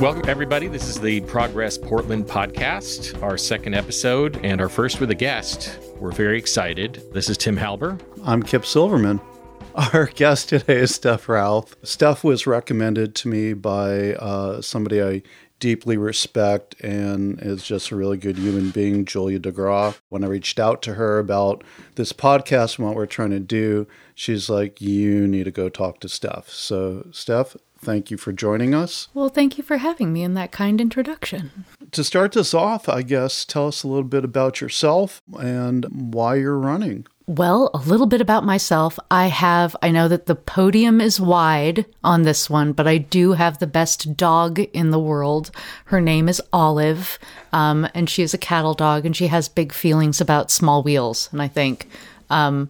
Welcome, everybody. This is the Progress Portland podcast, our second episode, and our first with a guest. We're very excited. This is Tim Halber. I'm Kip Silverman. Our guest today is Steph Routh. Steph was recommended to me by uh, somebody I deeply respect and is just a really good human being, Julia DeGraw. When I reached out to her about this podcast and what we're trying to do, she's like, You need to go talk to Steph. So, Steph, thank you for joining us. Well, thank you for having me in that kind introduction. To start this off, I guess, tell us a little bit about yourself and why you're running. Well, a little bit about myself. I have, I know that the podium is wide on this one, but I do have the best dog in the world. Her name is Olive, um, and she is a cattle dog, and she has big feelings about small wheels. And I think um,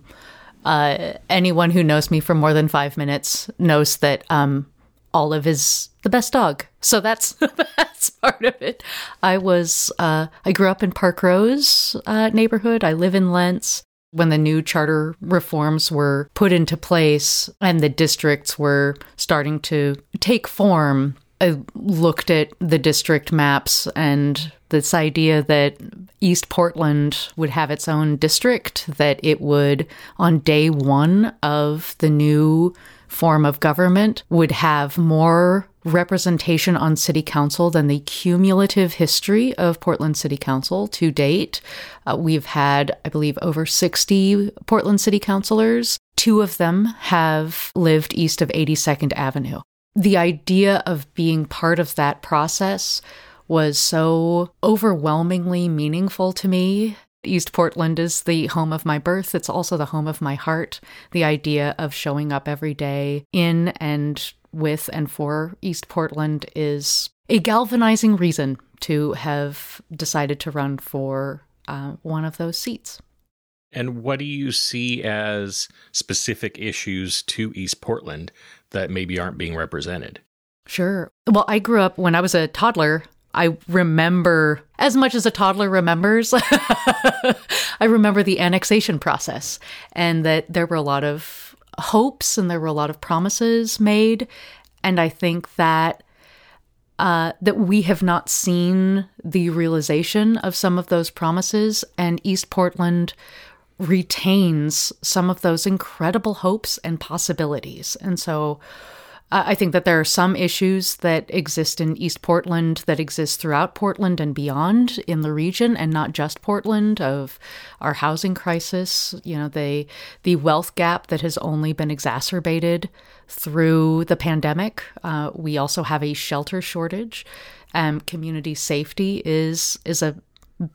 uh, anyone who knows me for more than five minutes knows that um, Olive is the best dog. So that's that's part of it. I was uh, I grew up in Parkrose uh, neighborhood. I live in Lents when the new charter reforms were put into place and the districts were starting to take form, I looked at the district maps and this idea that East Portland would have its own district, that it would, on day one of the new form of government, would have more representation on city council than the cumulative history of Portland City Council to date. Uh, we've had, I believe, over 60 Portland City Councilors. Two of them have lived east of 82nd Avenue. The idea of being part of that process was so overwhelmingly meaningful to me. East Portland is the home of my birth. It's also the home of my heart. The idea of showing up every day in and with and for East Portland is a galvanizing reason to have decided to run for uh, one of those seats. And what do you see as specific issues to East Portland that maybe aren't being represented? Sure. Well, I grew up when I was a toddler. I remember as much as a toddler remembers. I remember the annexation process and that there were a lot of hopes and there were a lot of promises made. And I think that uh, that we have not seen the realization of some of those promises, and East Portland retains some of those incredible hopes and possibilities. And so I think that there are some issues that exist in East Portland that exist throughout Portland and beyond in the region, and not just Portland. Of our housing crisis, you know, the the wealth gap that has only been exacerbated through the pandemic. Uh, we also have a shelter shortage. Um, community safety is is a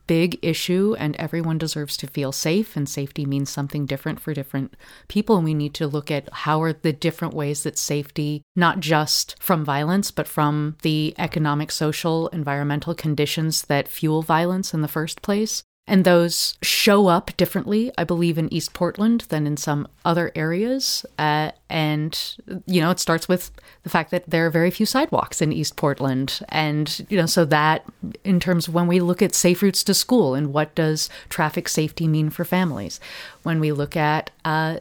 big issue and everyone deserves to feel safe and safety means something different for different people. And we need to look at how are the different ways that safety not just from violence but from the economic social environmental conditions that fuel violence in the first place and those show up differently, I believe, in East Portland than in some other areas. Uh, and, you know, it starts with the fact that there are very few sidewalks in East Portland. And, you know, so that in terms of when we look at safe routes to school and what does traffic safety mean for families, when we look at uh,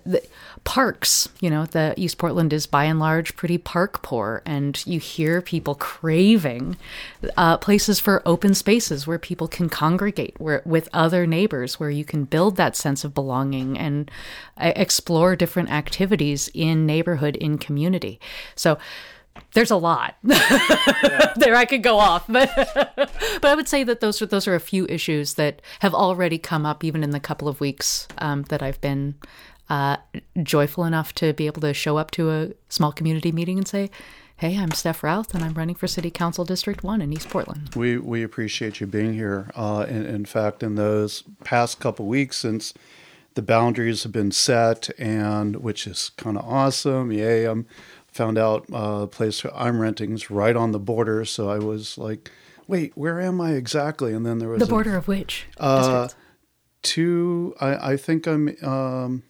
parks, you know, the East Portland is by and large pretty park poor, and you hear people craving uh, places for open spaces where people can congregate where, with other neighbors, where you can build that sense of belonging and uh, explore different activities in neighborhood, in community. So, there's a lot yeah. there I could go off, but but I would say that those are those are a few issues that have already come up even in the couple of weeks um, that I've been uh, joyful enough to be able to show up to a small community meeting and say, "Hey, I'm Steph Routh, and I'm running for City Council District One in East Portland." We we appreciate you being here. Uh, in, in fact, in those past couple weeks since the boundaries have been set, and which is kind of awesome. Yay! I'm found out uh, the place I'm renting is right on the border, so I was like, "Wait, where am I exactly?" And then there was the border a, of which? Uh, two. I I think I'm um,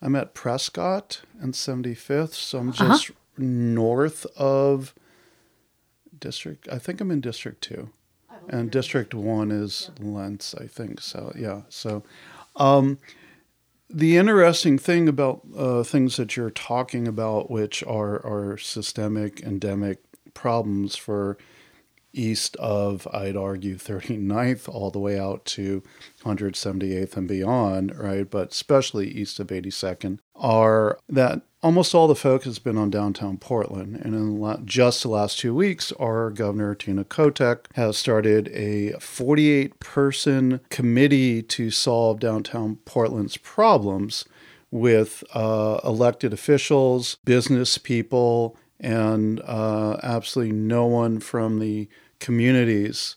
I'm at Prescott and 75th, so I'm uh-huh. just uh-huh. North of district. I think I'm in District Two, and District One is Lents. I think so. Yeah. So. Um, the interesting thing about uh, things that you're talking about, which are, are systemic, endemic problems for east of, I'd argue, 39th all the way out to 178th and beyond, right? But especially east of 82nd, are that almost all the focus has been on downtown Portland. And in just the last two weeks, our governor, Tina Kotek, has started a 48 person committee to solve downtown Portland's problems with uh, elected officials, business people, and uh, absolutely no one from the communities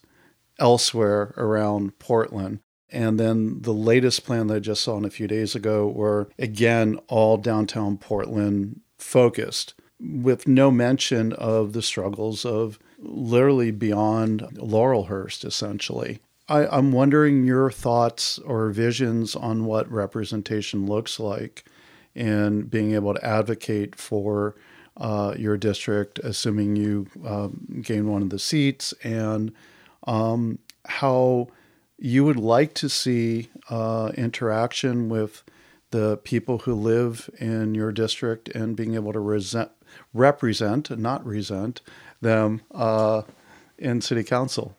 elsewhere around Portland. And then the latest plan that I just saw in a few days ago were again all downtown Portland focused, with no mention of the struggles of literally beyond Laurelhurst, essentially. I, am wondering your thoughts or visions on what representation looks like and being able to advocate for uh, your district, assuming you um, gain one of the seats, and um, how you would like to see uh, interaction with the people who live in your district and being able to resent, represent, not resent, them uh, in city council.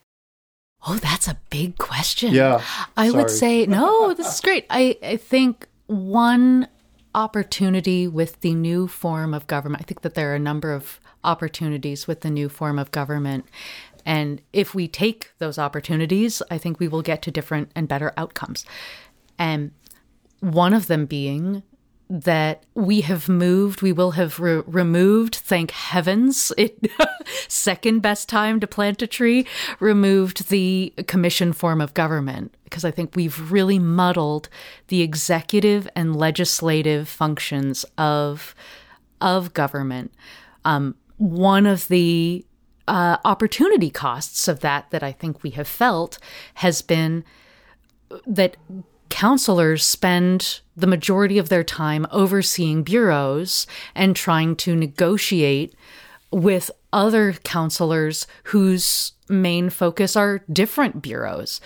Oh, that's a big question. Yeah. I sorry. would say, no, this is great. I, I think one opportunity with the new form of government. I think that there are a number of opportunities with the new form of government. And if we take those opportunities, I think we will get to different and better outcomes. And one of them being that we have moved, we will have re- removed, thank heavens, it second best time to plant a tree, removed the commission form of government because I think we've really muddled the executive and legislative functions of of government. Um, one of the uh, opportunity costs of that that I think we have felt has been that councilors spend the majority of their time overseeing bureaus and trying to negotiate with other councilors whose main focus are different bureaus.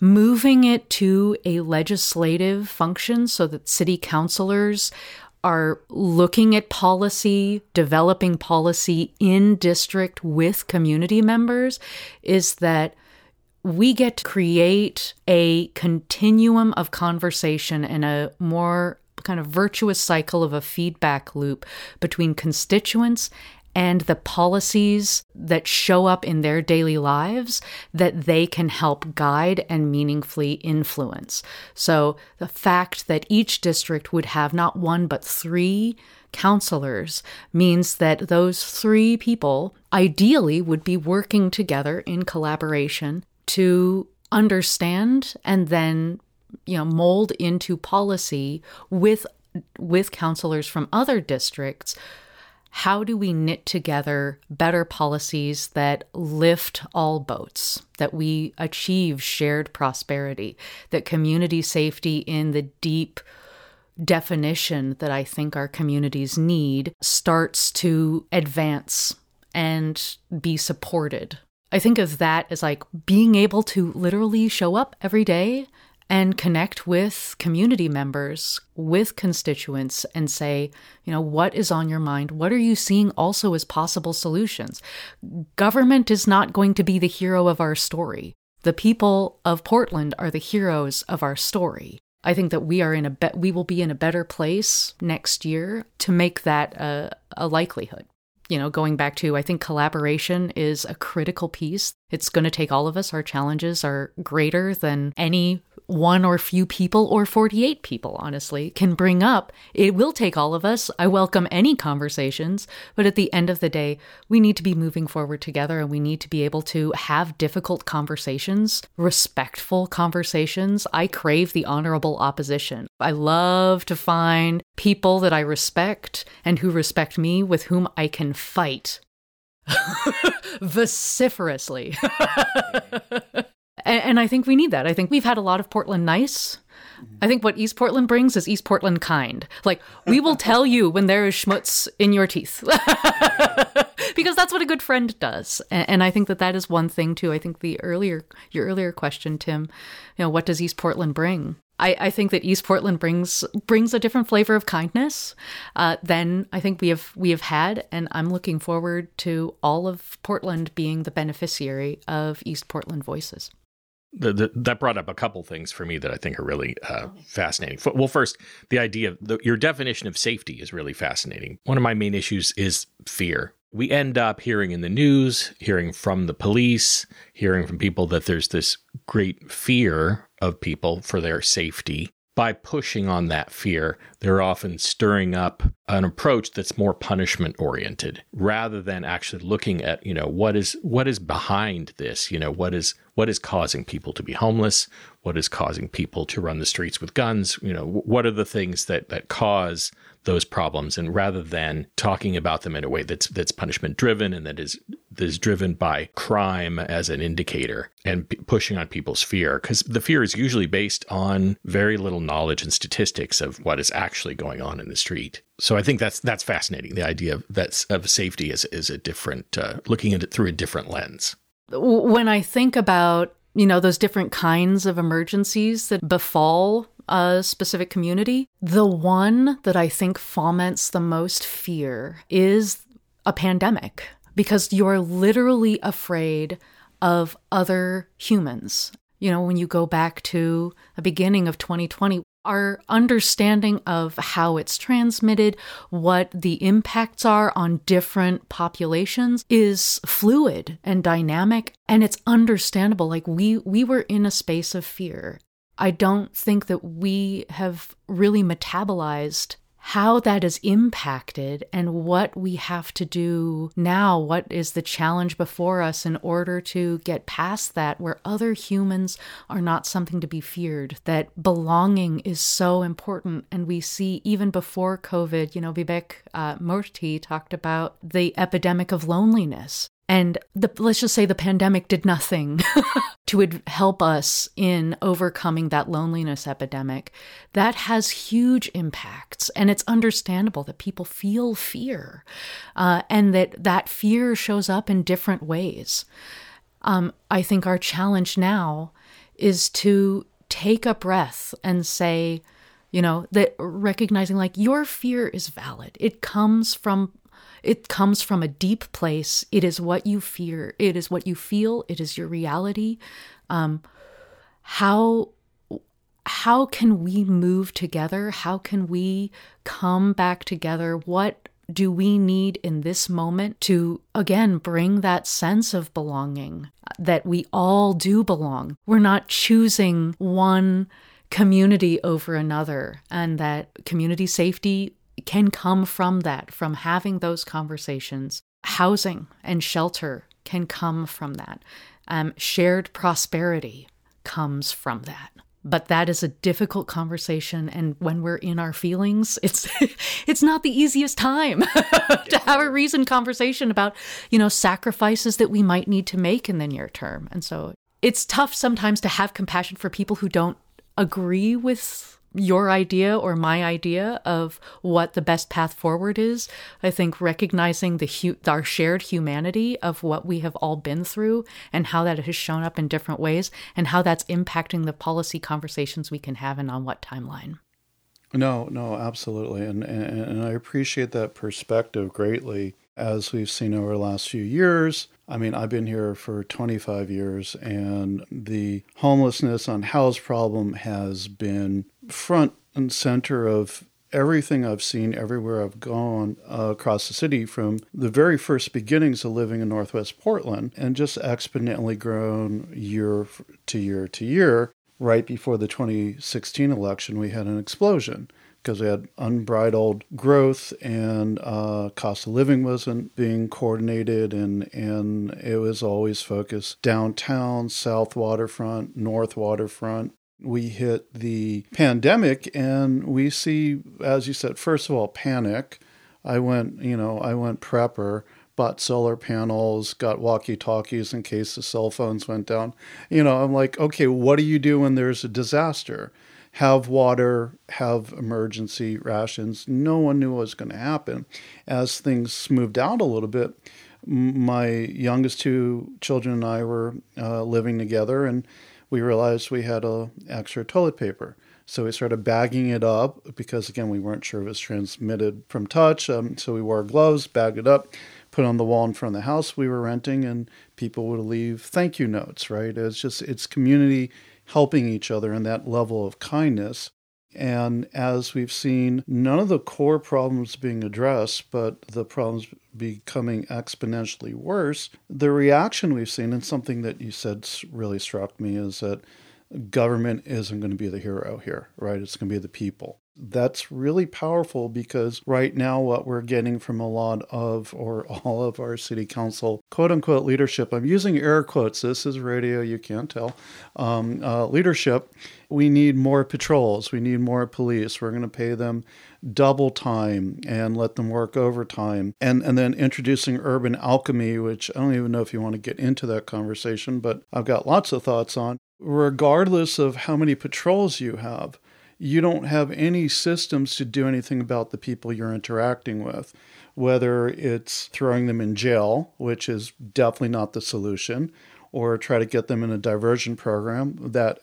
Moving it to a legislative function so that city councilors are looking at policy, developing policy in district with community members is that we get to create a continuum of conversation and a more kind of virtuous cycle of a feedback loop between constituents and the policies that show up in their daily lives that they can help guide and meaningfully influence. So, the fact that each district would have not one but three councilors means that those three people ideally would be working together in collaboration to understand and then you know mold into policy with with councilors from other districts how do we knit together better policies that lift all boats, that we achieve shared prosperity, that community safety in the deep definition that I think our communities need starts to advance and be supported? I think of that as like being able to literally show up every day and connect with community members, with constituents, and say, you know, what is on your mind? What are you seeing also as possible solutions? Government is not going to be the hero of our story. The people of Portland are the heroes of our story. I think that we are in a be- we will be in a better place next year to make that a, a likelihood you know, going back to, I think collaboration is a critical piece. It's going to take all of us. Our challenges are greater than any one or few people or 48 people, honestly, can bring up. It will take all of us. I welcome any conversations, but at the end of the day, we need to be moving forward together and we need to be able to have difficult conversations, respectful conversations. I crave the honorable opposition. I love to find people that I respect and who respect me with whom I can fight vociferously. And, and I think we need that. I think we've had a lot of Portland nice. I think what East Portland brings is East Portland kind. Like, we will tell you when there is schmutz in your teeth. because that's what a good friend does. And, and, I think that that is one thing, too. I think the earlier, your earlier question, Tim, you know, what does East Portland bring? I, I think that East Portland brings brings a different flavor of kindness uh, than I think we have we have had, and I'm looking forward to all of Portland being the beneficiary of East Portland voices. The, the, that brought up a couple things for me that I think are really uh, fascinating. Well, first, the idea of the, your definition of safety is really fascinating. One of my main issues is fear. We end up hearing in the news, hearing from the police, hearing from people that there's this great fear of people for their safety by pushing on that fear, they're often stirring up an approach that's more punishment oriented rather than actually looking at, you know, what is what is behind this, you know, what is what is causing people to be homeless, what is causing people to run the streets with guns, you know, what are the things that that cause those problems? And rather than talking about them in a way that's that's punishment driven and that is that is driven by crime as an indicator and p- pushing on people's fear because the fear is usually based on very little knowledge and statistics of what is actually going on in the street. So i think that's that's fascinating. The idea of that's of safety is is a different uh, looking at it through a different lens. When i think about you know those different kinds of emergencies that befall a specific community. The one that I think foments the most fear is a pandemic because you're literally afraid of other humans. You know, when you go back to the beginning of 2020, our understanding of how it's transmitted, what the impacts are on different populations is fluid and dynamic and it's understandable. Like we we were in a space of fear. I don't think that we have really metabolized how that is impacted and what we have to do now. What is the challenge before us in order to get past that, where other humans are not something to be feared, that belonging is so important. And we see even before COVID, you know, Vivek uh, Murthy talked about the epidemic of loneliness. And the, let's just say the pandemic did nothing to help us in overcoming that loneliness epidemic. That has huge impacts. And it's understandable that people feel fear uh, and that that fear shows up in different ways. Um, I think our challenge now is to take a breath and say, you know, that recognizing like your fear is valid. It comes from it comes from a deep place. It is what you fear. It is what you feel. It is your reality. Um, how how can we move together? How can we come back together? What do we need in this moment to again bring that sense of belonging that we all do belong? We're not choosing one community over another, and that community safety can come from that, from having those conversations. Housing and shelter can come from that. Um, shared prosperity comes from that. But that is a difficult conversation, and when we're in our feelings, it's it's not the easiest time to have a reasoned conversation about you know sacrifices that we might need to make in the near term. And so it's tough sometimes to have compassion for people who don't agree with your idea or my idea of what the best path forward is. I think recognizing the hu- our shared humanity of what we have all been through and how that has shown up in different ways and how that's impacting the policy conversations we can have and on what timeline. No, no, absolutely. And, and, and I appreciate that perspective greatly as we've seen over the last few years. I mean, I've been here for 25 years, and the homelessness, unhoused problem has been front and center of everything I've seen everywhere I've gone uh, across the city from the very first beginnings of living in Northwest Portland and just exponentially grown year to year to year. Right before the 2016 election, we had an explosion because we had unbridled growth and uh, cost of living wasn't being coordinated and, and it was always focused downtown, south waterfront, north waterfront. We hit the pandemic and we see, as you said, first of all, panic. I went, you know, I went prepper bought solar panels, got walkie talkies in case the cell phones went down. You know, I'm like, okay, what do you do when there's a disaster? have water, have emergency rations. No one knew what was going to happen. As things moved out a little bit, my youngest two children and I were uh, living together, and we realized we had a extra toilet paper. So we started bagging it up because, again, we weren't sure if it was transmitted from touch. Um, so we wore gloves, bagged it up, put it on the wall in front of the house we were renting, and people would leave thank you notes, right? It's just, it's community helping each other and that level of kindness. And as we've seen, none of the core problems being addressed, but the problems becoming exponentially worse, the reaction we've seen, and something that you said really struck me, is that government isn't going to be the hero here, right? It's going to be the people. That's really powerful because right now, what we're getting from a lot of or all of our city council quote unquote leadership, I'm using air quotes, this is radio, you can't tell, um, uh, leadership, we need more patrols, we need more police, we're going to pay them double time and let them work overtime. And, and then introducing urban alchemy, which I don't even know if you want to get into that conversation, but I've got lots of thoughts on. Regardless of how many patrols you have, you don't have any systems to do anything about the people you're interacting with, whether it's throwing them in jail, which is definitely not the solution, or try to get them in a diversion program that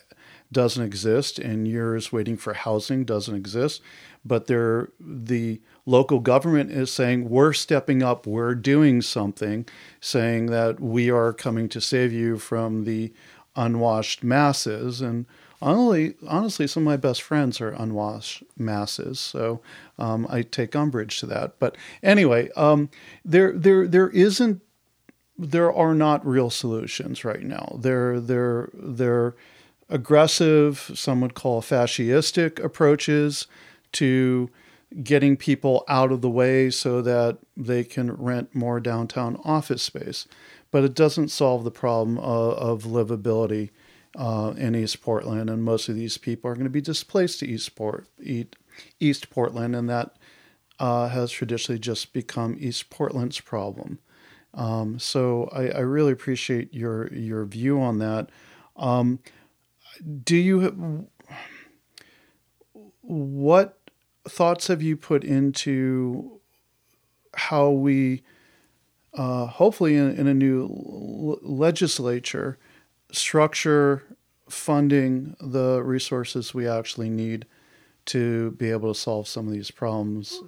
doesn't exist and yours waiting for housing doesn't exist. But they're, the local government is saying we're stepping up. We're doing something saying that we are coming to save you from the unwashed masses. And honestly, honestly, some of my best friends are unwashed masses, so um, I take umbrage to that. But anyway, um, there, there, there isn't, there are not real solutions right now. They're, they're, they're aggressive. Some would call fascistic approaches to getting people out of the way so that they can rent more downtown office space. But it doesn't solve the problem of, of livability uh, in East Portland, and most of these people are going to be displaced to Eastport, East Portland, and that uh, has traditionally just become East Portland's problem. Um, so I, I, really appreciate your your view on that. Um, do you what thoughts have you put into how we uh, hopefully in, in, a new legislature structure funding the resources we actually need to be able to solve some of these problems.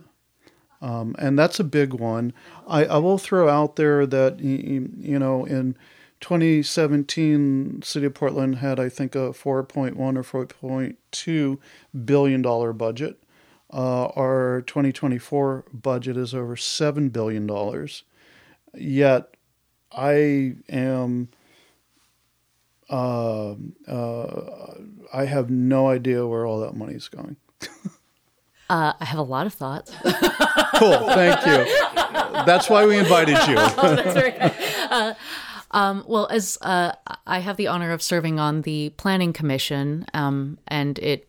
Um, and that's a big one. I, I, will throw out there that, you know, in 2017, City of Portland had, I think, a 4.1 or 4.2 billion dollar budget. Uh, our 2024 budget is over seven billion dollars. Yet, I am uh, uh, I have no idea where all that money is going. uh, I have a lot of thoughts. cool, thank you. That's why we invited you. oh, that's right. Uh, um, well, as uh, I have the honor of serving on the Planning Commission, um, and it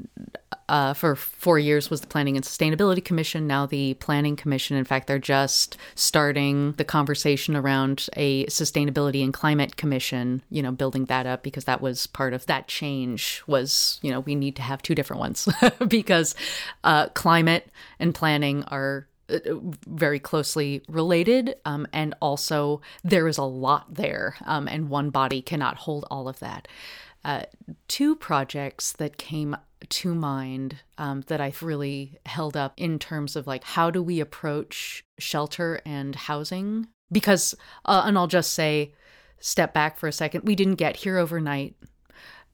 uh, for four years was the Planning and Sustainability Commission, now the Planning Commission. In fact, they're just starting the conversation around a Sustainability and Climate Commission, you know, building that up because that was part of that change was, you know, we need to have two different ones because uh, climate and planning are uh, very closely related. Um, and also, there is a lot there, um, and one body cannot hold all of that. Uh, two projects that came to mind um, that I've really held up in terms of like how do we approach shelter and housing? Because, uh, and I'll just say, step back for a second, we didn't get here overnight.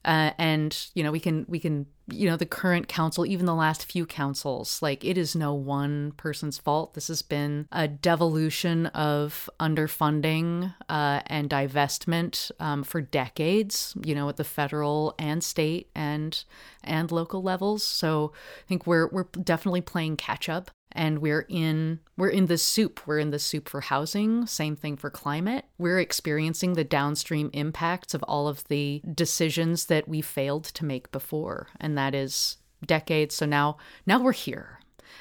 Uh, and you know we can we can you know the current council even the last few councils like it is no one person's fault. This has been a devolution of underfunding uh, and divestment um, for decades you know at the federal and state and and local levels. So i think we're we're definitely playing catch up and we're in we're in the soup. We're in the soup for housing. Same thing for climate. We're experiencing the downstream impacts of all of the decisions that we failed to make before. And that is decades. So now now we're here.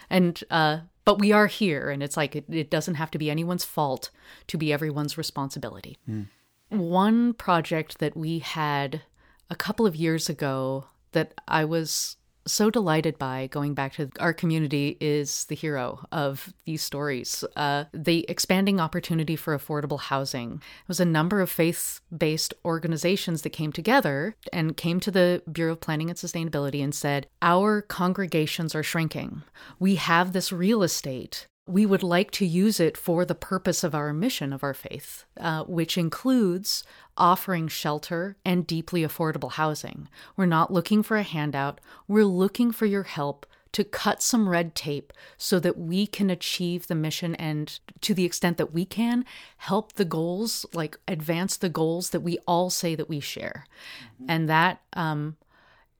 And uh but we are here. And it's like it, it doesn't have to be anyone's fault to be everyone's responsibility. Mm. one project that we had a couple of years ago that i was so delighted by going back to our community is the hero of these stories. Uh, the expanding opportunity for affordable housing it was a number of faith based organizations that came together and came to the Bureau of Planning and Sustainability and said, Our congregations are shrinking. We have this real estate we would like to use it for the purpose of our mission of our faith, uh, which includes offering shelter and deeply affordable housing. We're not looking for a handout, we're looking for your help to cut some red tape so that we can achieve the mission and to the extent that we can help the goals like advance the goals that we all say that we share mm-hmm. and that um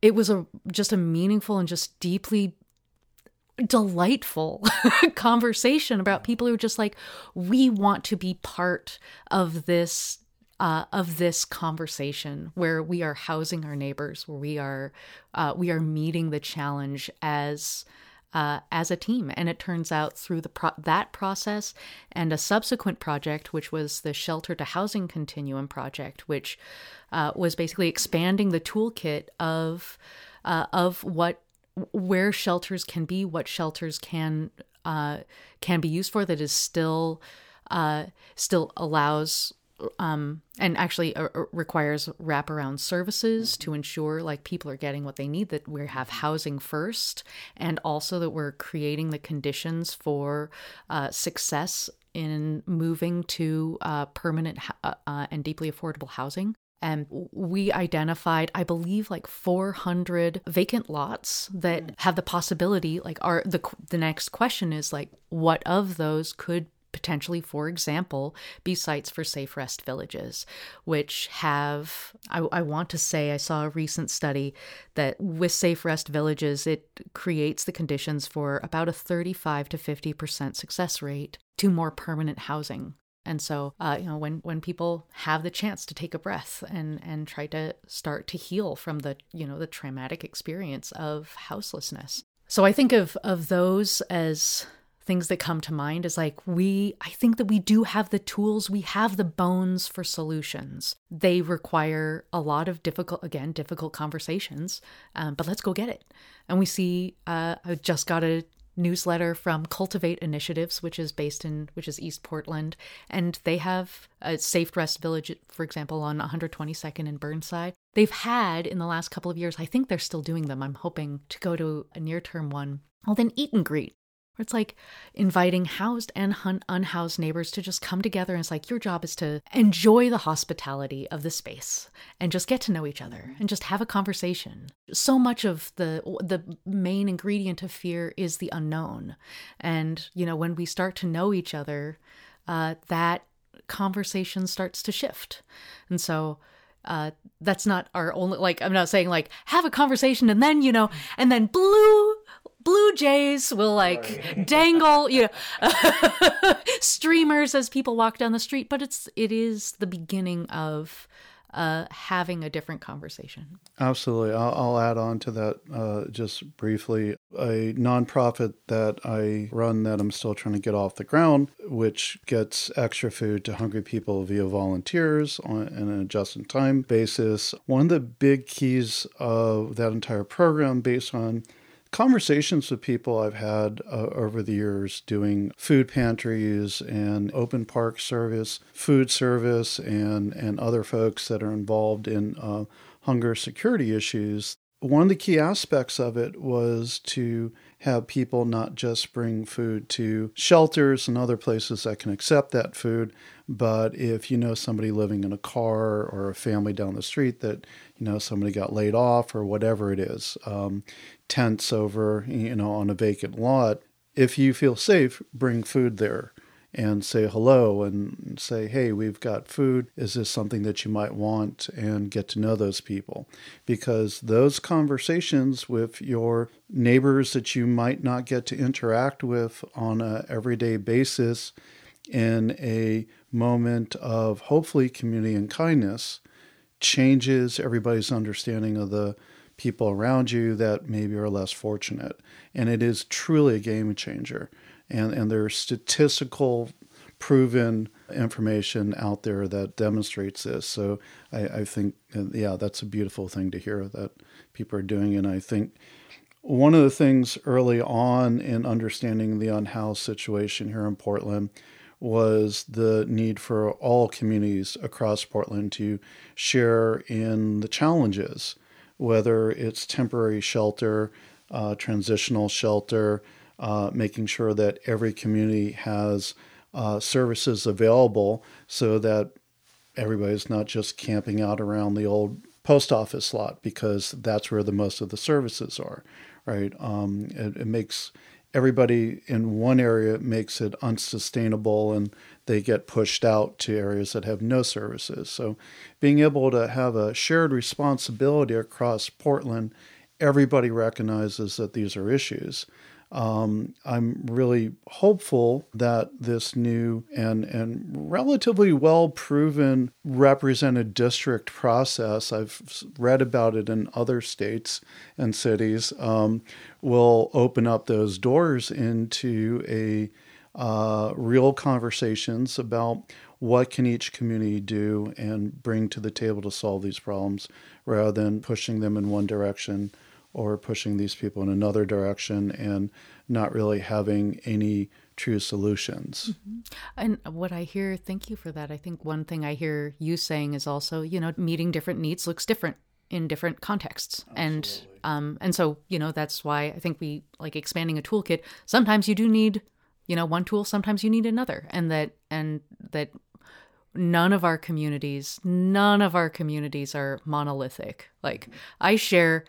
it was a just a meaningful and just deeply delightful conversation about people who are just like we want to be part of this uh, of this conversation where we are housing our neighbors where we are uh, we are meeting the challenge as uh, as a team. And it turns out through the pro- that process and a subsequent project which was the shelter to housing continuum project which uh, was basically expanding the toolkit of uh, of what where shelters can be, what shelters can uh, can be used for that is still uh, still allows um, and actually uh, uh, requires wraparound services to ensure like people are getting what they need that we have housing first and also that we're creating the conditions for uh, success in moving to uh, permanent uh, uh, and deeply affordable housing and we identified i believe like 400 vacant lots that mm. have the possibility like are the the next question is like what of those could potentially for example be sites for safe rest villages which have I, I want to say i saw a recent study that with safe rest villages it creates the conditions for about a 35 to 50% success rate to more permanent housing and so, uh, you know, when when people have the chance to take a breath and and try to start to heal from the you know the traumatic experience of houselessness. So I think of of those as things that come to mind is like we i think that we do have the tools we have the bones for solutions they require a lot of difficult again difficult conversations um, but let's go get it and we see uh, i just got a newsletter from Cultivate Initiatives, which is based in which is East Portland, and they have a Safe Rest Village, for example, on 122nd and Burnside. They've had in the last couple of years, I think they're still doing them. I'm hoping to go to a near term one. Well, then eat and greet where it's like inviting housed and unhoused neighbors to just come together and it's like your job is to enjoy the hospitality of the space and just get to know each other and just have a conversation. So much of the the main ingredient of fear is the unknown. And you know when we start to know each other uh, that conversation starts to shift. And so uh, that's not our only like i'm not saying like have a conversation and then you know and then blue blue jays will like dangle you know streamers as people walk down the street but it's it is the beginning of uh, having a different conversation. Absolutely. I'll, I'll add on to that uh, just briefly. A nonprofit that I run that I'm still trying to get off the ground, which gets extra food to hungry people via volunteers on an just in time basis. One of the big keys of that entire program, based on conversations with people I've had uh, over the years doing food pantries and open park service, food service, and, and other folks that are involved in uh, hunger security issues. One of the key aspects of it was to have people not just bring food to shelters and other places that can accept that food, but if you know somebody living in a car or a family down the street that you know somebody got laid off or whatever it is, um, tents over you know on a vacant lot. If you feel safe, bring food there and say hello and say, hey, we've got food. Is this something that you might want? And get to know those people. Because those conversations with your neighbors that you might not get to interact with on a everyday basis in a moment of hopefully community and kindness changes everybody's understanding of the people around you that maybe are less fortunate. And it is truly a game changer. And, and there's statistical proven information out there that demonstrates this. So I, I think, yeah, that's a beautiful thing to hear that people are doing. And I think one of the things early on in understanding the unhoused situation here in Portland was the need for all communities across Portland to share in the challenges, whether it's temporary shelter, uh, transitional shelter, uh, making sure that every community has uh, services available so that everybody's not just camping out around the old post office lot because that's where the most of the services are, right? Um, it, it makes everybody in one area makes it unsustainable and they get pushed out to areas that have no services. So being able to have a shared responsibility across Portland, everybody recognizes that these are issues. Um, I'm really hopeful that this new and, and relatively well proven represented district process, I've read about it in other states and cities, um, will open up those doors into a uh, real conversations about what can each community do and bring to the table to solve these problems rather than pushing them in one direction or pushing these people in another direction and not really having any true solutions. Mm-hmm. And what I hear, thank you for that. I think one thing I hear you saying is also, you know, meeting different needs looks different in different contexts. Absolutely. And um and so, you know, that's why I think we like expanding a toolkit. Sometimes you do need, you know, one tool, sometimes you need another. And that and that none of our communities, none of our communities are monolithic. Like I share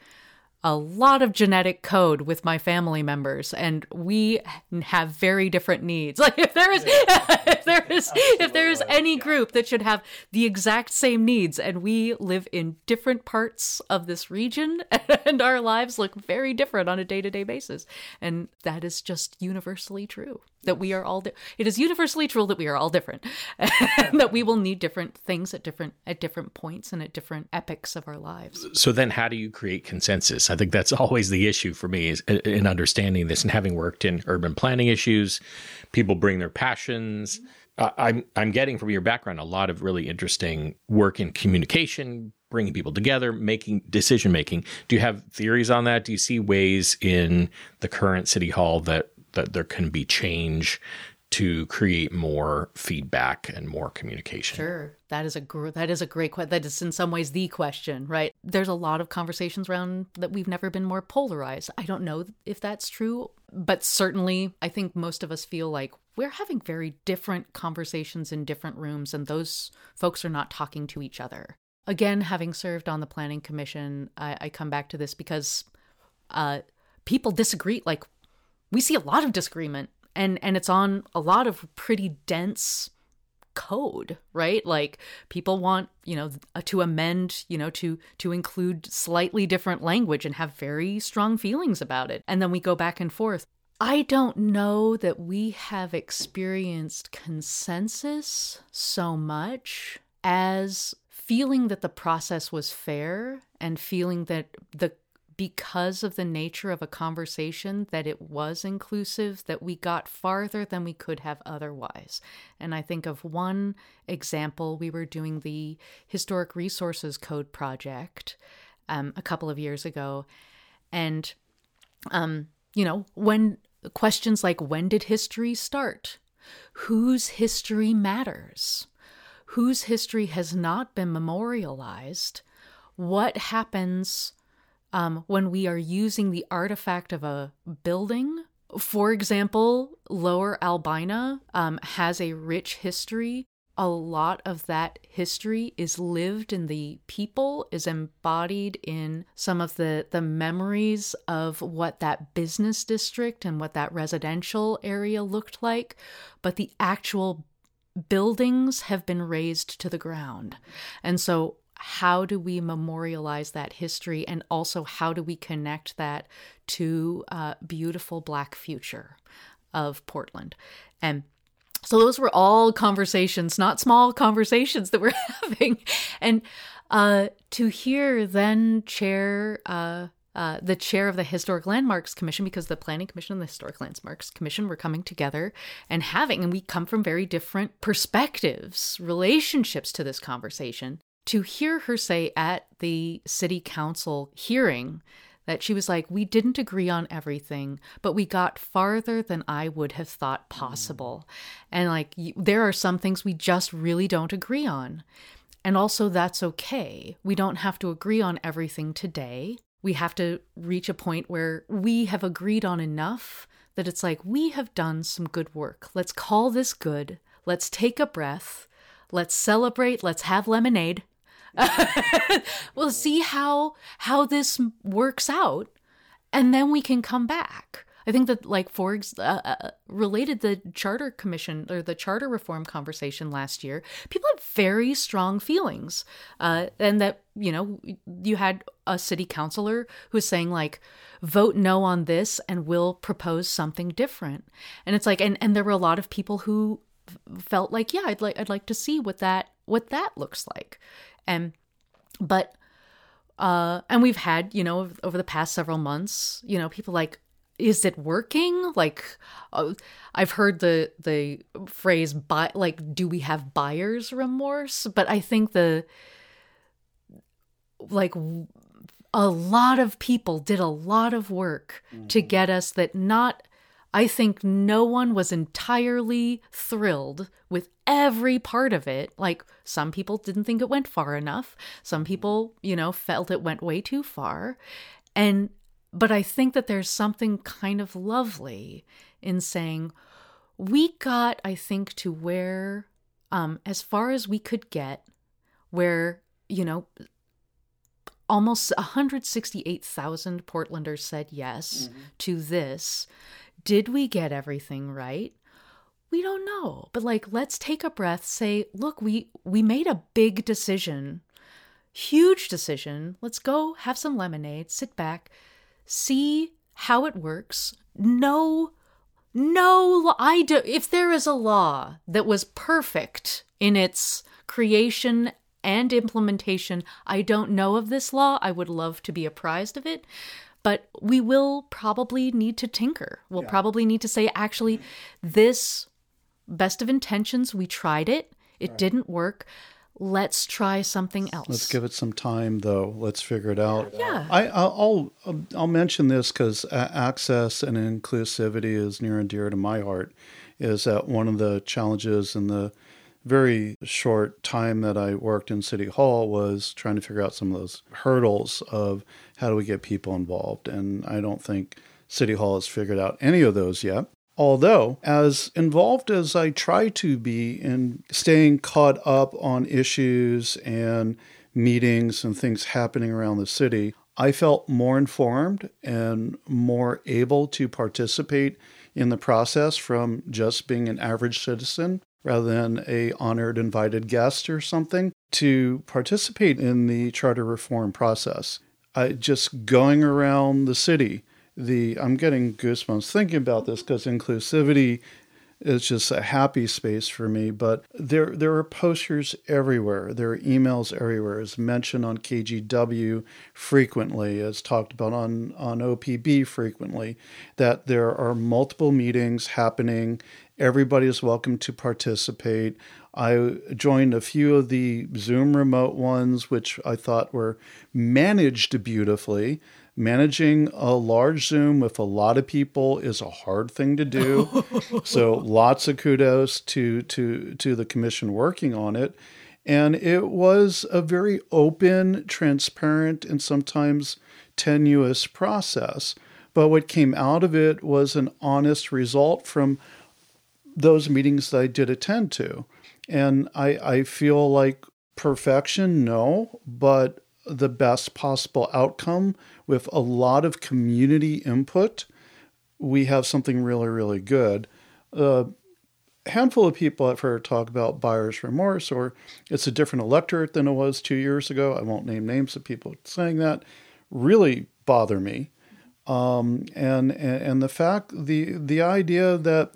a lot of genetic code with my family members and we have very different needs. Like if there is if there is if there is any group that should have the exact same needs and we live in different parts of this region and our lives look very different on a day-to-day basis. And that is just universally true that we are all di- it is universally true that we are all different that we will need different things at different at different points and at different epochs of our lives so then how do you create consensus i think that's always the issue for me is in understanding this and having worked in urban planning issues people bring their passions uh, i'm i'm getting from your background a lot of really interesting work in communication bringing people together, making decision making. Do you have theories on that? Do you see ways in the current city hall that that there can be change to create more feedback and more communication. Sure, that is a gr- that is a great question. That is in some ways the question, right? There's a lot of conversations around that we've never been more polarized. I don't know if that's true, but certainly I think most of us feel like we're having very different conversations in different rooms, and those folks are not talking to each other. Again, having served on the planning commission, I, I come back to this because uh, people disagree. Like we see a lot of disagreement and and it's on a lot of pretty dense code right? Like people want you know uh, to amend you know to to include slightly different language and have very strong feelings about it. And then we go back and forth. I don't know that we have experienced consensus so much as feeling that the process was fair and feeling that the because of the nature of a conversation that it was inclusive that we got farther than we could have otherwise. And i think of one example we were doing the historic resources code project um, a couple of years ago. And um, you know when questions like when did history start? Whose history matters? Whose history has not been memorialized? What happens um, when we are using the artifact of a building. For example, Lower Albina um, has a rich history. A lot of that history is lived in the people, is embodied in some of the, the memories of what that business district and what that residential area looked like. But the actual buildings have been razed to the ground. And so how do we memorialize that history and also how do we connect that to a beautiful black future of portland? And so those were all conversations not small conversations that we're having. And uh, to hear then chair uh, uh, the chair of the Historic Landmarks Commission, because the Planning Commission and the Historic Landmarks Commission were coming together and having, and we come from very different perspectives, relationships to this conversation to hear her say at the city council hearing that she was like, We didn't agree on everything, but we got farther than I would have thought possible. And like, there are some things we just really don't agree on. And also, that's okay. We don't have to agree on everything today. We have to reach a point where we have agreed on enough that it's like, we have done some good work. Let's call this good. Let's take a breath. Let's celebrate. Let's have lemonade. we'll see how how this works out and then we can come back. I think that like for uh, uh, related the charter commission or the charter reform conversation last year people had very strong feelings uh, and that you know you had a city councilor who's saying like vote no on this and we'll propose something different. And it's like and, and there were a lot of people who felt like yeah i'd like i'd like to see what that what that looks like. And but uh and we've had you know over the past several months you know people like is it working? Like uh, i've heard the the phrase buy like do we have buyer's remorse? But i think the like a lot of people did a lot of work mm-hmm. to get us that not I think no one was entirely thrilled with every part of it. Like, some people didn't think it went far enough. Some people, you know, felt it went way too far. And, but I think that there's something kind of lovely in saying, we got, I think, to where, um, as far as we could get, where, you know, almost 168,000 Portlanders said yes mm-hmm. to this. Did we get everything right? We don't know. But like let's take a breath, say, look, we we made a big decision. Huge decision. Let's go have some lemonade, sit back, see how it works. No no I do if there is a law that was perfect in its creation and implementation, I don't know of this law. I would love to be apprised of it but we will probably need to tinker. We'll yeah. probably need to say, actually, this best of intentions, we tried it, it right. didn't work. Let's try something else. Let's give it some time, though. Let's figure it out. Yeah. I, I'll I'll mention this because access and inclusivity is near and dear to my heart. Is that one of the challenges in the very short time that I worked in City Hall was trying to figure out some of those hurdles of how do we get people involved. And I don't think City Hall has figured out any of those yet. Although, as involved as I try to be in staying caught up on issues and meetings and things happening around the city, I felt more informed and more able to participate in the process from just being an average citizen rather than a honored invited guest or something to participate in the charter reform process. I just going around the city, the I'm getting goosebumps thinking about this because inclusivity is just a happy space for me. But there there are posters everywhere. There are emails everywhere. It's mentioned on KGW frequently, It's talked about on, on OPB frequently, that there are multiple meetings happening Everybody is welcome to participate. I joined a few of the Zoom remote ones, which I thought were managed beautifully. Managing a large Zoom with a lot of people is a hard thing to do. so lots of kudos to to to the commission working on it. And it was a very open, transparent, and sometimes tenuous process. But what came out of it was an honest result from those meetings that I did attend to. And I, I feel like perfection, no, but the best possible outcome with a lot of community input, we have something really, really good. A handful of people I've heard talk about buyer's remorse, or it's a different electorate than it was two years ago. I won't name names of people saying that. Really bother me. Um, and, and the fact the the idea that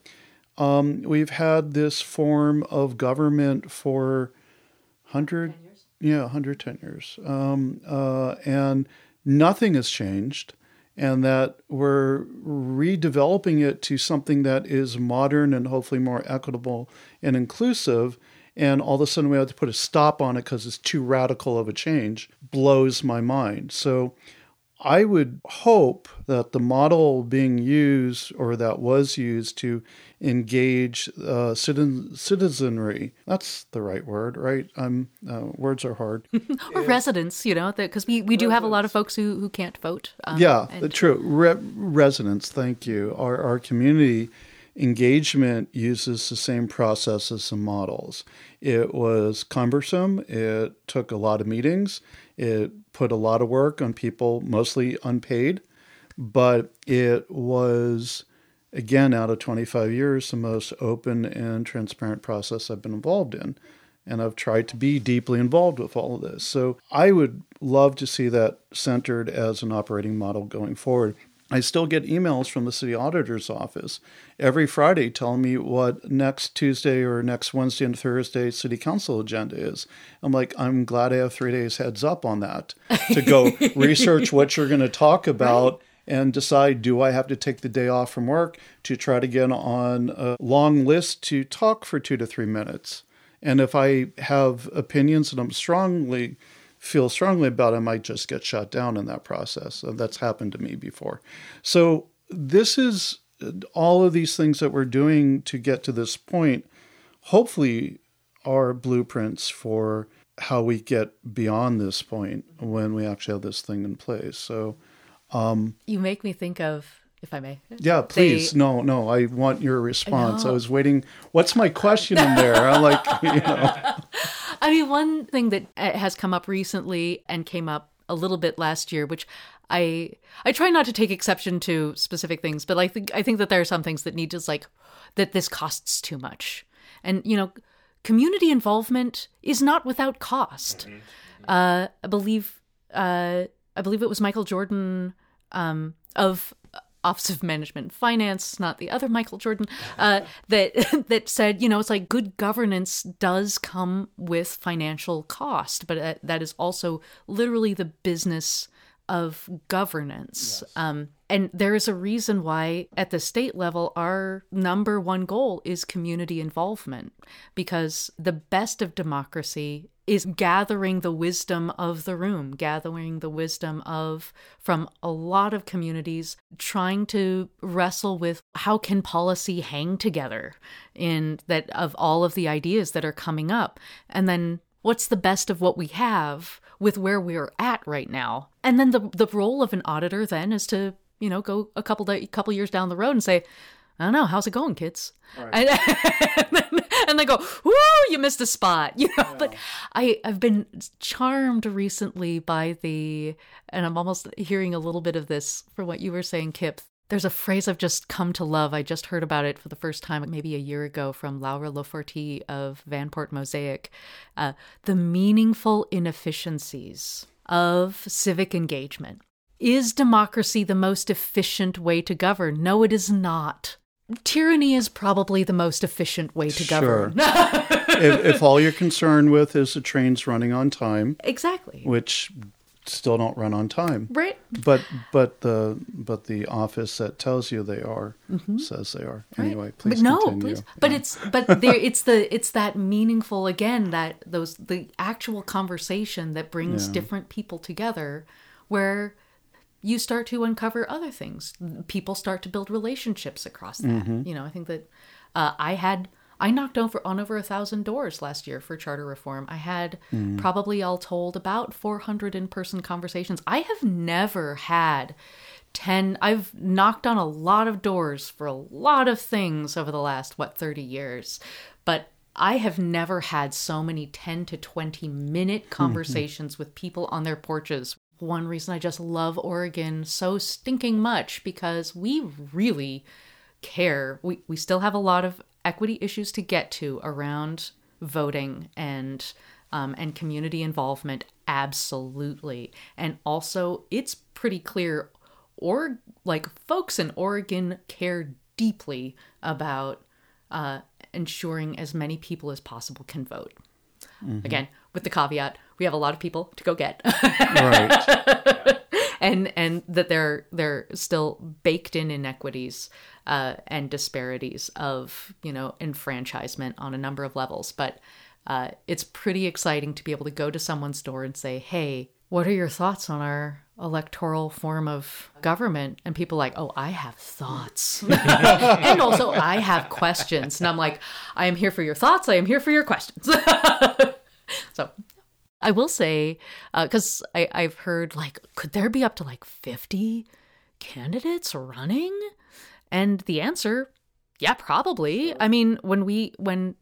um, we've had this form of government for 100 yeah 110 years. Um, uh, and nothing has changed and that we're redeveloping it to something that is modern and hopefully more equitable and inclusive and all of a sudden we have to put a stop on it because it's too radical of a change blows my mind. So I would hope that the model being used or that was used to engage uh, citizen, citizenry, that's the right word, right? Um, uh, words are hard. or residents, you know, because we, we do have a lot of folks who, who can't vote. Um, yeah, and- true. Re- residents, thank you. Our, our community engagement uses the same processes and models. It was cumbersome, it took a lot of meetings, it put a lot of work on people, mostly unpaid, but it was, again, out of 25 years, the most open and transparent process I've been involved in. And I've tried to be deeply involved with all of this. So I would love to see that centered as an operating model going forward. I still get emails from the city auditor's office every Friday telling me what next Tuesday or next Wednesday and Thursday city council agenda is. I'm like, I'm glad I have three days heads up on that to go research what you're going to talk about. And decide do I have to take the day off from work to try to get on a long list to talk for two to three minutes? And if I have opinions and I'm strongly feel strongly about, I might just get shot down in that process. And that's happened to me before. So this is uh, all of these things that we're doing to get to this point. Hopefully, are blueprints for how we get beyond this point when we actually have this thing in place. So um, You make me think of, if I may. yeah, please. no, no, I want your response. I, was waiting. What's my question in there? I'm like, you know. I mean, one thing that uh, has come up recently and came up a little bit last year, which I I try not to take exception to specific things, but I think I think that there are some things that need to like that this costs too much, and you know, community involvement is not without cost. Uh, I believe uh, I believe it was Michael Jordan um, of Office of Management and Finance, not the other Michael Jordan, uh, that that said, you know, it's like good governance does come with financial cost, but uh, that is also literally the business of governance. Um, and there is a reason why, at the state level, our number one goal is community involvement, because the best of democracy is gathering the wisdom of the room, gathering the wisdom of from a lot of communities, trying to wrestle with how can policy hang together in that of all of the ideas that are coming up, and then what's the best of what we have with where we're at right now, and then the the role of an auditor then is to you know go a couple day, couple years down the road and say. I don't know. How's it going, kids? And, and, and they go, "Whoo, you missed a spot." You know, but I I've been charmed recently by the, and I'm almost hearing a little bit of this from what you were saying, Kip. There's a phrase I've just come to love. I just heard about it for the first time maybe a year ago from Laura Lo Forti of Vanport Mosaic. Uh, the meaningful inefficiencies of civic engagement. Is democracy the most efficient way to govern? No, it is not. Tyranny is probably the most efficient way to Sure. govern. if, if all you're concerned with is the trains running on time, exactly. which still don't run on time, Right. but but the but the office that tells you they are mm-hmm. says they are. Anyway, please but no, continue. please. But it's but there it's the it's that meaningful again that those the actual conversation that brings Yeah. different people together where you start to uncover other things. People start to build relationships across that. Mm-hmm. You know, I think that uh, I had I knocked over on over a thousand doors last year for charter reform. I had Mm. probably all told about 400 in-person conversations. I have never had 10 I've knocked on a lot of doors for a lot of things over the last what 30 years. But I have never had so many 10 to 20 minute conversations with people on their porches. One reason I just love Oregon so stinking much because we really care. We we still have a lot of equity issues to get to around voting and um, and community involvement. Absolutely, and also it's pretty clear, or like folks in Oregon care deeply about uh, ensuring as many people as possible can vote. Again, with the caveat, we have a lot of people to go get. right. and and that they're they're still baked in inequities uh, and disparities of you know enfranchisement on a number of levels. But uh, it's pretty exciting to be able to go to someone's door and say, "Hey, what are your thoughts on our electoral form of government and people like oh i have thoughts and also i have questions and i'm like i am here for your thoughts i am here for your questions so i will say because uh, i've heard like could there be up to like 50 candidates running and the answer yeah, probably. I mean, when we when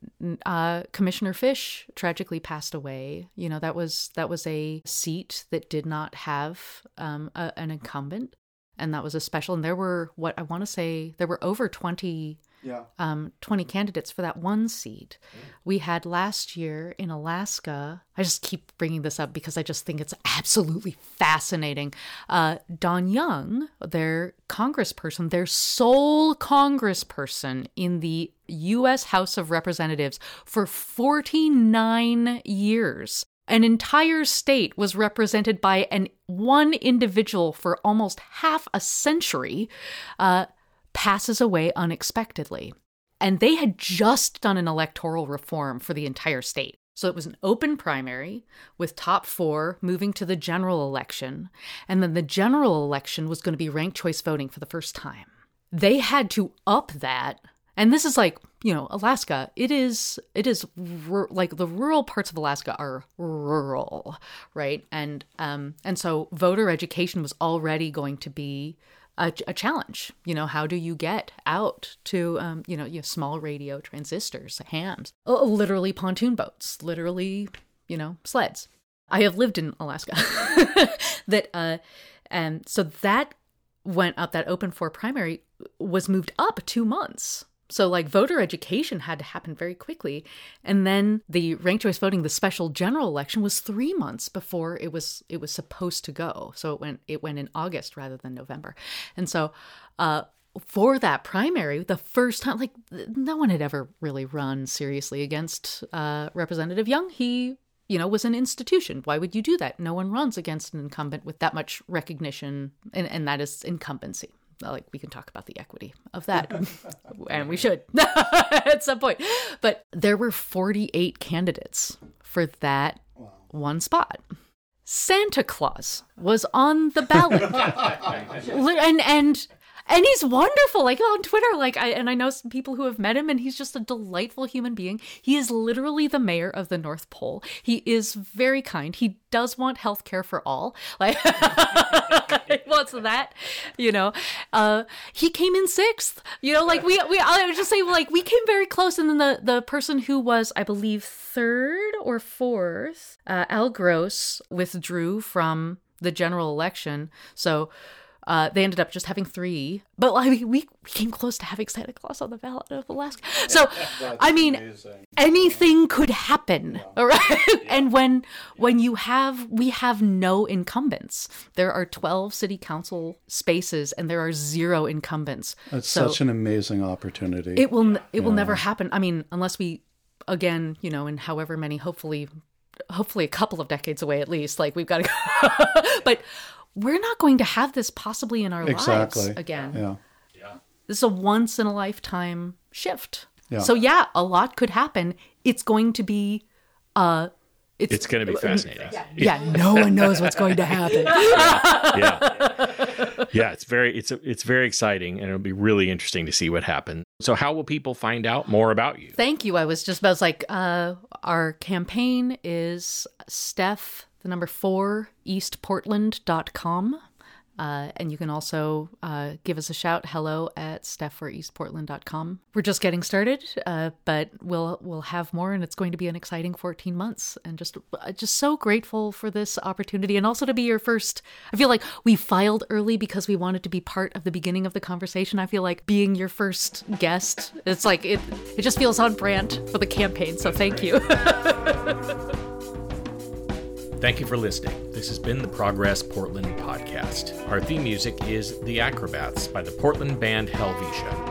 uh, Commissioner Fish tragically passed away, you know that was that was a seat that did not have um, a, an incumbent, and that was a special. And there were what I want to say there were over twenty yeah. um, 20 candidates for that one seat. Mm. We had last year in Alaska, I just keep bringing this up because I just think it's absolutely fascinating. Uh, Don Young, their congressperson, their sole congressperson in the U.S. House of Representatives for 49 years. An entire state was represented by an one individual for almost half a century. Uh, passes away unexpectedly. And they had just done an electoral reform for the entire state. So it was an open primary with top four moving to the general election. And then the general election was going to be ranked choice voting for the first time. They had to up that. And this is like, you know, Alaska, it is, it is r- like the rural parts of Alaska are rural, right? And, um, and so voter education was already going to be a, a, challenge. You know, how do you get out to, um, you know, you small radio transistors, hams, oh, literally pontoon boats, literally, you know, sleds. I have lived in Alaska. that, uh, and so that went up. That open for primary was moved up two months so, like, voter education had to happen very quickly. And then the ranked choice voting, the special general election, was three months before it was it was supposed to go. So it went it went in August rather than November. And so, uh, for that primary, the first time, like, no one had ever really run seriously against uh, Representative Young. He you know, was an institution. Why would you do that? No one runs against an incumbent with that much recognition, and, and that is incumbency like we can talk about the equity of that and we should at some point. But there were 48 candidates for that wow. one spot. Santa claus was on the ballot. And and and he's wonderful like on twitter like i and i know some people who have met him and he's just a delightful human being. He is literally the mayor of the north pole. He is very kind. He does want health care for all. Like wants that you know? Uh he came in sixth. You know like we we i would just say like we came very close. And then the the person who was i believe third or fourth uh, al gross withdrew from the general election. So uh, they ended up just having three, but I mean, we, we came close to having Santa Claus on the ballot of Alaska. So, I mean, amazing. anything could happen, yeah. all right? Yeah. and when when you have we have no incumbents, there are twelve city council spaces, and there are zero incumbents. It's so such an amazing opportunity. It will it yeah. will never happen. I mean, unless we again, you know, in however many, hopefully, hopefully a couple of decades away at least. Like we've got to, but we're not going to have this possibly in our exactly. lives again. Yeah. Yeah. This is a once in a lifetime shift. Yeah. So yeah, a lot could happen. It's going to be uh it's, it's going to be fascinating. Yeah, yeah, no one knows what's going to happen. yeah, yeah, yeah, It's very, it's it's very exciting, and it'll be really interesting to see what happens. So, how will people find out more about you? Thank you. I was just about like, uh, our campaign is Steph the number four, eastportland.com. Uh, and you can also uh, give us a shout hello at stephforeastportland.com. We're just getting started, uh, but we'll we'll have more, and it's going to be an exciting 14 months. And just uh, just so grateful for this opportunity, and also to be your first. I feel like we filed early because we wanted to be part of the beginning of the conversation. I feel like being your first guest, it's like it it just feels on brand for the campaign. So thank you. Thank you for listening. This has been the Progress Portland podcast. Our theme music is The Acrobats by the Portland band Helvetia.